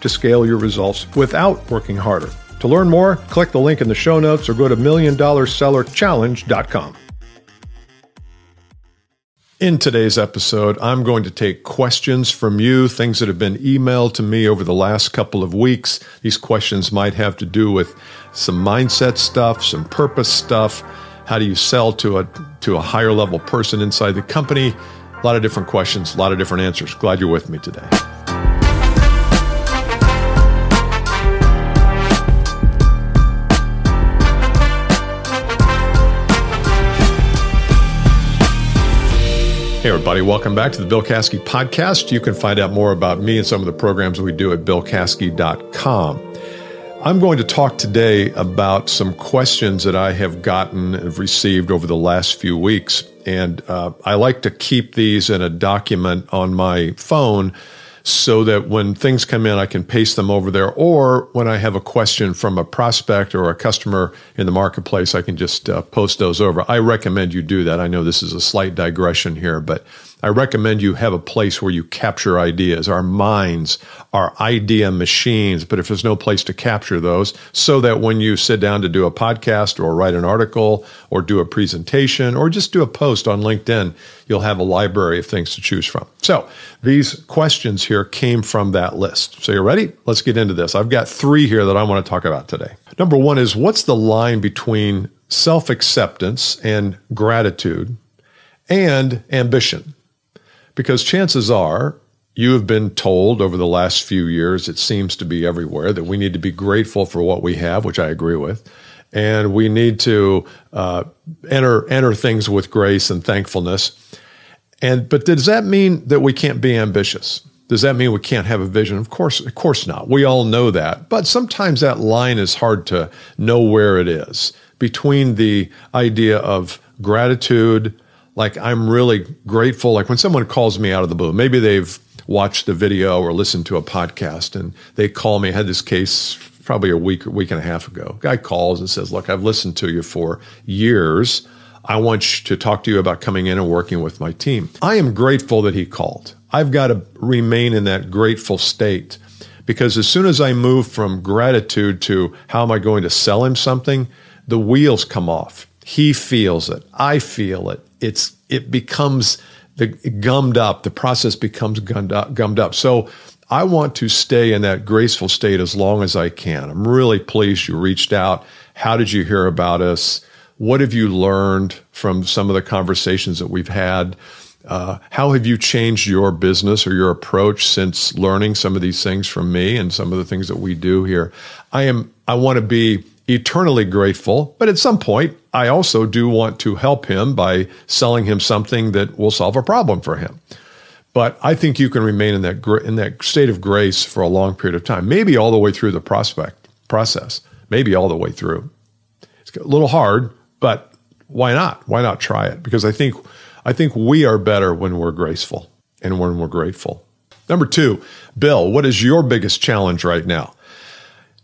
to scale your results without working harder. To learn more, click the link in the show notes or go to milliondollarsellerchallenge.com. In today's episode, I'm going to take questions from you, things that have been emailed to me over the last couple of weeks. These questions might have to do with some mindset stuff, some purpose stuff. How do you sell to a to a higher level person inside the company? A lot of different questions, a lot of different answers. Glad you're with me today. Hey, everybody, welcome back to the Bill Caskey Podcast. You can find out more about me and some of the programs we do at billcaskey.com. I'm going to talk today about some questions that I have gotten and received over the last few weeks. And uh, I like to keep these in a document on my phone so that when things come in, I can paste them over there. Or when I have a question from a prospect or a customer in the marketplace, I can just uh, post those over. I recommend you do that. I know this is a slight digression here, but I recommend you have a place where you capture ideas. Our minds are idea machines, but if there's no place to capture those, so that when you sit down to do a podcast or write an article or do a presentation or just do a post on LinkedIn, you'll have a library of things to choose from. So these questions here came from that list. So you're ready? Let's get into this. I've got three here that I want to talk about today. Number one is what's the line between self acceptance and gratitude and ambition? Because chances are you have been told over the last few years, it seems to be everywhere, that we need to be grateful for what we have, which I agree with. And we need to uh, enter enter things with grace and thankfulness. And but does that mean that we can't be ambitious? Does that mean we can't have a vision? Of course, of course not. We all know that. But sometimes that line is hard to know where it is between the idea of gratitude, like I'm really grateful. Like when someone calls me out of the blue, maybe they've watched the video or listened to a podcast and they call me. I had this case probably a week or week and a half ago. Guy calls and says, Look, I've listened to you for years. I want to talk to you about coming in and working with my team. I am grateful that he called. I've got to remain in that grateful state because as soon as I move from gratitude to how am I going to sell him something, the wheels come off. He feels it. I feel it it's it becomes the gummed up. The process becomes gummed up. Gummed up. So I want to stay in that graceful state as long as I can. I'm really pleased you reached out. How did you hear about us? What have you learned from some of the conversations that we've had? Uh, how have you changed your business or your approach since learning some of these things from me and some of the things that we do here? I am. I want to be eternally grateful, but at some point, I also do want to help him by selling him something that will solve a problem for him. But I think you can remain in that in that state of grace for a long period of time, maybe all the way through the prospect process, maybe all the way through. It's a little hard, but why not? Why not try it? Because I think I think we are better when we're graceful and when we're grateful. Number two, Bill, what is your biggest challenge right now?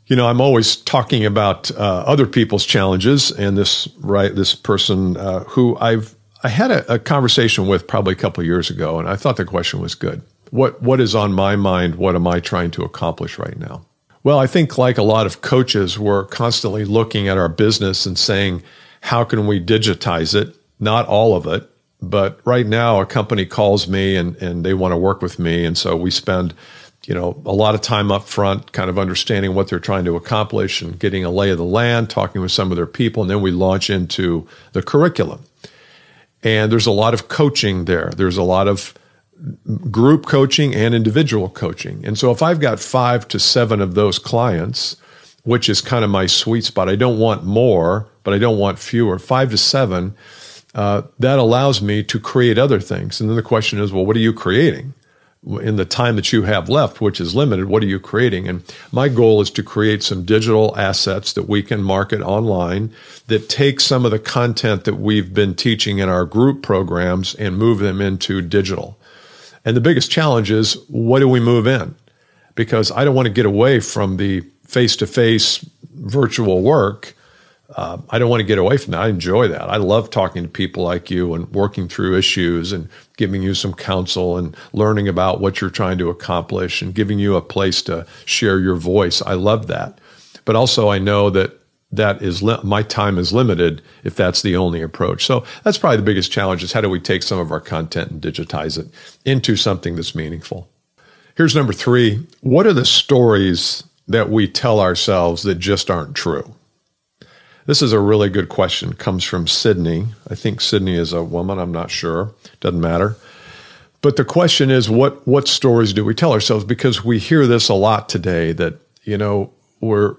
You know, I'm always talking about uh, other people's challenges, and this right, this person uh, who I've I had a, a, conversation with probably a couple years ago, and I thought the question was good. What what is on my mind? What am I trying to accomplish right now? Well, I think like a lot of coaches, we're constantly looking at our business and saying, how can we digitize it? Not all of it, but right now, a company calls me and and they want to work with me, and so we spend you know, a lot of time up front, kind of understanding what they're trying to accomplish and getting a lay of the land, talking with some of their people, and then we launch into the curriculum. And there's a lot of coaching there. There's a lot of group coaching and individual coaching. And so if I've got five to seven of those clients, which is kind of my sweet spot, I don't want more, but I don't want fewer, five to seven, uh, that allows me to create other things. And then the question is, well, what are you creating? In the time that you have left, which is limited, what are you creating? And my goal is to create some digital assets that we can market online that take some of the content that we've been teaching in our group programs and move them into digital. And the biggest challenge is what do we move in? Because I don't want to get away from the face to face virtual work uh, I don't want to get away from that. I enjoy that. I love talking to people like you and working through issues and giving you some counsel and learning about what you're trying to accomplish and giving you a place to share your voice. I love that. But also, I know that that is li- my time is limited if that's the only approach. So that's probably the biggest challenge is how do we take some of our content and digitize it into something that's meaningful. Here's number 3. What are the stories that we tell ourselves that just aren't true? This is a really good question. Comes from Sydney. I think Sydney is a woman. I'm not sure. Doesn't matter. But the question is, what what stories do we tell ourselves? Because we hear this a lot today. That you know, we're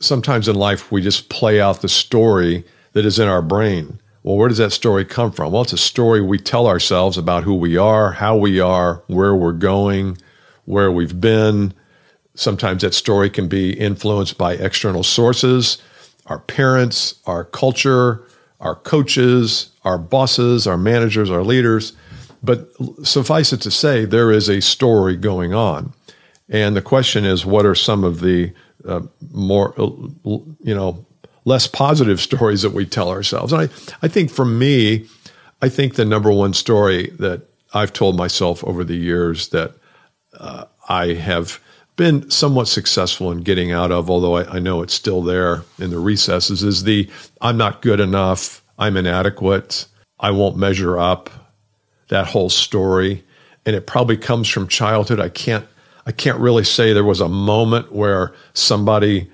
sometimes in life we just play out the story that is in our brain. Well, where does that story come from? Well, it's a story we tell ourselves about who we are, how we are, where we're going, where we've been. Sometimes that story can be influenced by external sources our parents, our culture, our coaches, our bosses, our managers, our leaders. But suffice it to say, there is a story going on. And the question is, what are some of the uh, more, uh, you know, less positive stories that we tell ourselves? And I, I think for me, I think the number one story that I've told myself over the years that uh, I have been somewhat successful in getting out of, although I, I, know it's still there in the recesses, is the I'm not good enough, I'm inadequate, I won't measure up, that whole story. And it probably comes from childhood. I can't I can't really say there was a moment where somebody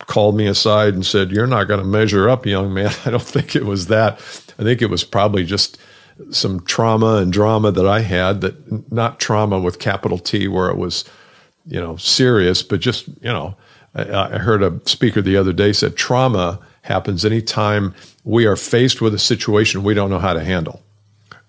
called me aside and said, You're not going to measure up, young man. I don't think it was that. I think it was probably just some trauma and drama that I had that not trauma with capital T where it was you know, serious, but just, you know, I, I heard a speaker the other day said trauma happens anytime we are faced with a situation we don't know how to handle.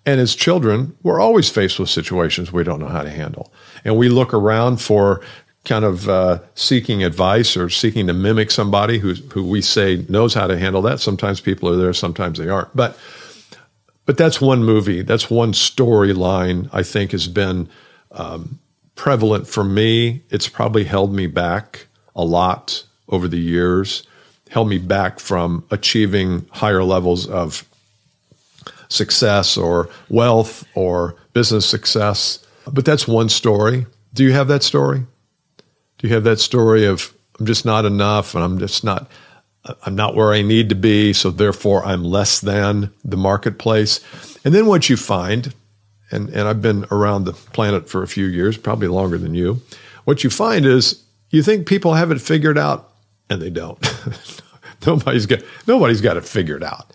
And as children, we're always faced with situations we don't know how to handle. And we look around for kind of uh, seeking advice or seeking to mimic somebody who, who we say knows how to handle that. Sometimes people are there, sometimes they aren't. But, but that's one movie. That's one storyline I think has been um, prevalent for me. It's probably held me back a lot over the years, held me back from achieving higher levels of success or wealth or business success. But that's one story. Do you have that story? Do you have that story of I'm just not enough and I'm just not I'm not where I need to be, so therefore I'm less than the marketplace. And then what you find and, and I've been around the planet for a few years, probably longer than you. What you find is you think people have it figured out, and they don't. nobody's got nobody's got it figured out.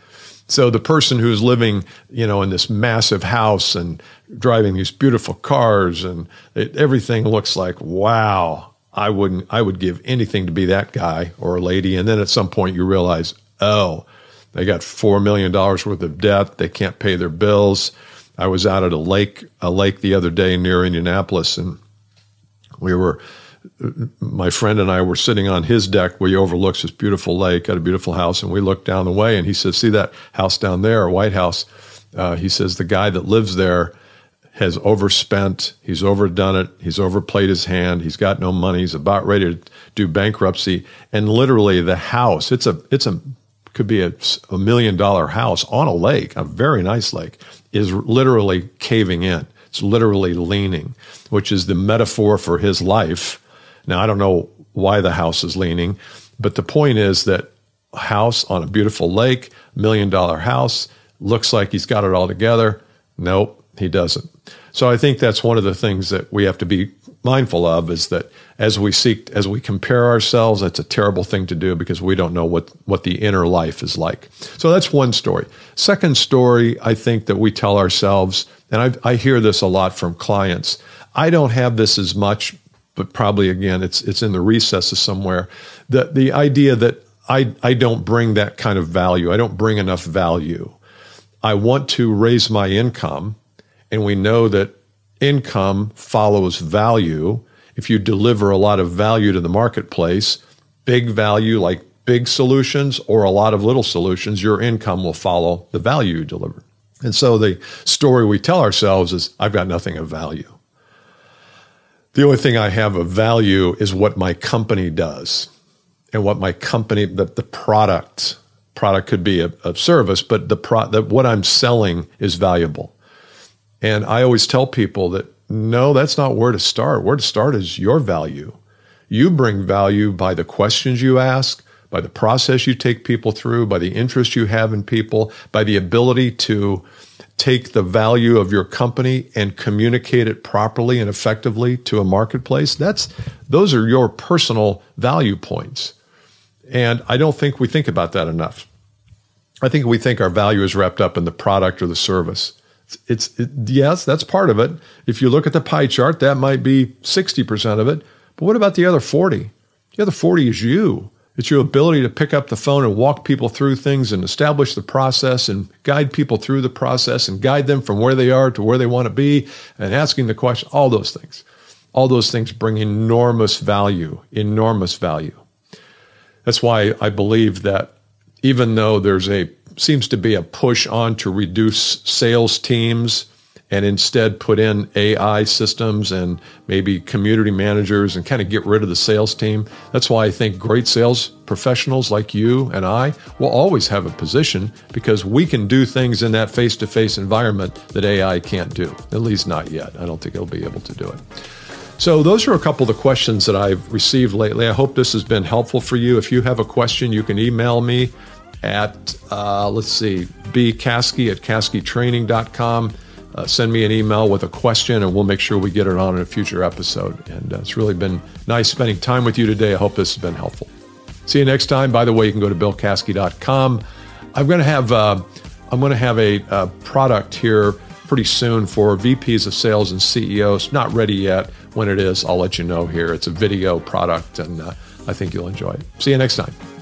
So the person who's living, you know, in this massive house and driving these beautiful cars and it, everything looks like wow. I wouldn't. I would give anything to be that guy or a lady. And then at some point you realize, oh, they got four million dollars worth of debt. They can't pay their bills. I was out at a lake, a lake the other day near Indianapolis, and we were, my friend and I were sitting on his deck. Where he overlooks this beautiful lake at a beautiful house, and we looked down the way, and he says, "See that house down there, White House?" Uh, he says the guy that lives there has overspent, he's overdone it, he's overplayed his hand, he's got no money, he's about ready to do bankruptcy, and literally the house, it's a, it's a could be a, a million dollar house on a lake, a very nice lake, is literally caving in. It's literally leaning, which is the metaphor for his life. Now, I don't know why the house is leaning, but the point is that house on a beautiful lake, million dollar house, looks like he's got it all together. Nope, he doesn't. So I think that's one of the things that we have to be mindful of is that as we seek as we compare ourselves that's a terrible thing to do because we don't know what what the inner life is like. So that's one story. Second story i think that we tell ourselves and I, I hear this a lot from clients i don't have this as much but probably again it's it's in the recesses somewhere. The the idea that i i don't bring that kind of value i don't bring enough value. I want to raise my income and we know that income follows value. If you deliver a lot of value to the marketplace, big value like big solutions or a lot of little solutions, your income will follow the value you deliver. And so the story we tell ourselves is I've got nothing of value. The only thing I have of value is what my company does and what my company, the, the product, product could be a, a service, but the, pro, the what I'm selling is valuable. And I always tell people that no, that's not where to start. Where to start is your value. You bring value by the questions you ask, by the process you take people through, by the interest you have in people, by the ability to take the value of your company and communicate it properly and effectively to a marketplace. That's those are your personal value points. And I don't think we think about that enough. I think we think our value is wrapped up in the product or the service. It's it, yes, that's part of it. If you look at the pie chart, that might be 60% of it. But what about the other 40? The other 40 is you. It's your ability to pick up the phone and walk people through things and establish the process and guide people through the process and guide them from where they are to where they want to be and asking the question, all those things. All those things bring enormous value, enormous value. That's why I believe that even though there's a seems to be a push on to reduce sales teams and instead put in AI systems and maybe community managers and kind of get rid of the sales team. That's why I think great sales professionals like you and I will always have a position because we can do things in that face to face environment that AI can't do, at least not yet. I don't think it'll be able to do it. So, those are a couple of the questions that I've received lately. I hope this has been helpful for you. If you have a question, you can email me at, uh, let's see, bcaskey at caskeytraining.com uh, send me an email with a question and we'll make sure we get it on in a future episode. And uh, it's really been nice spending time with you today. I hope this has been helpful. See you next time. By the way, you can go to billcaskey.com. I'm going to have uh, I'm going to have a, a product here pretty soon for VPs of sales and CEOs. Not ready yet. When it is, I'll let you know here. It's a video product, and uh, I think you'll enjoy it. See you next time.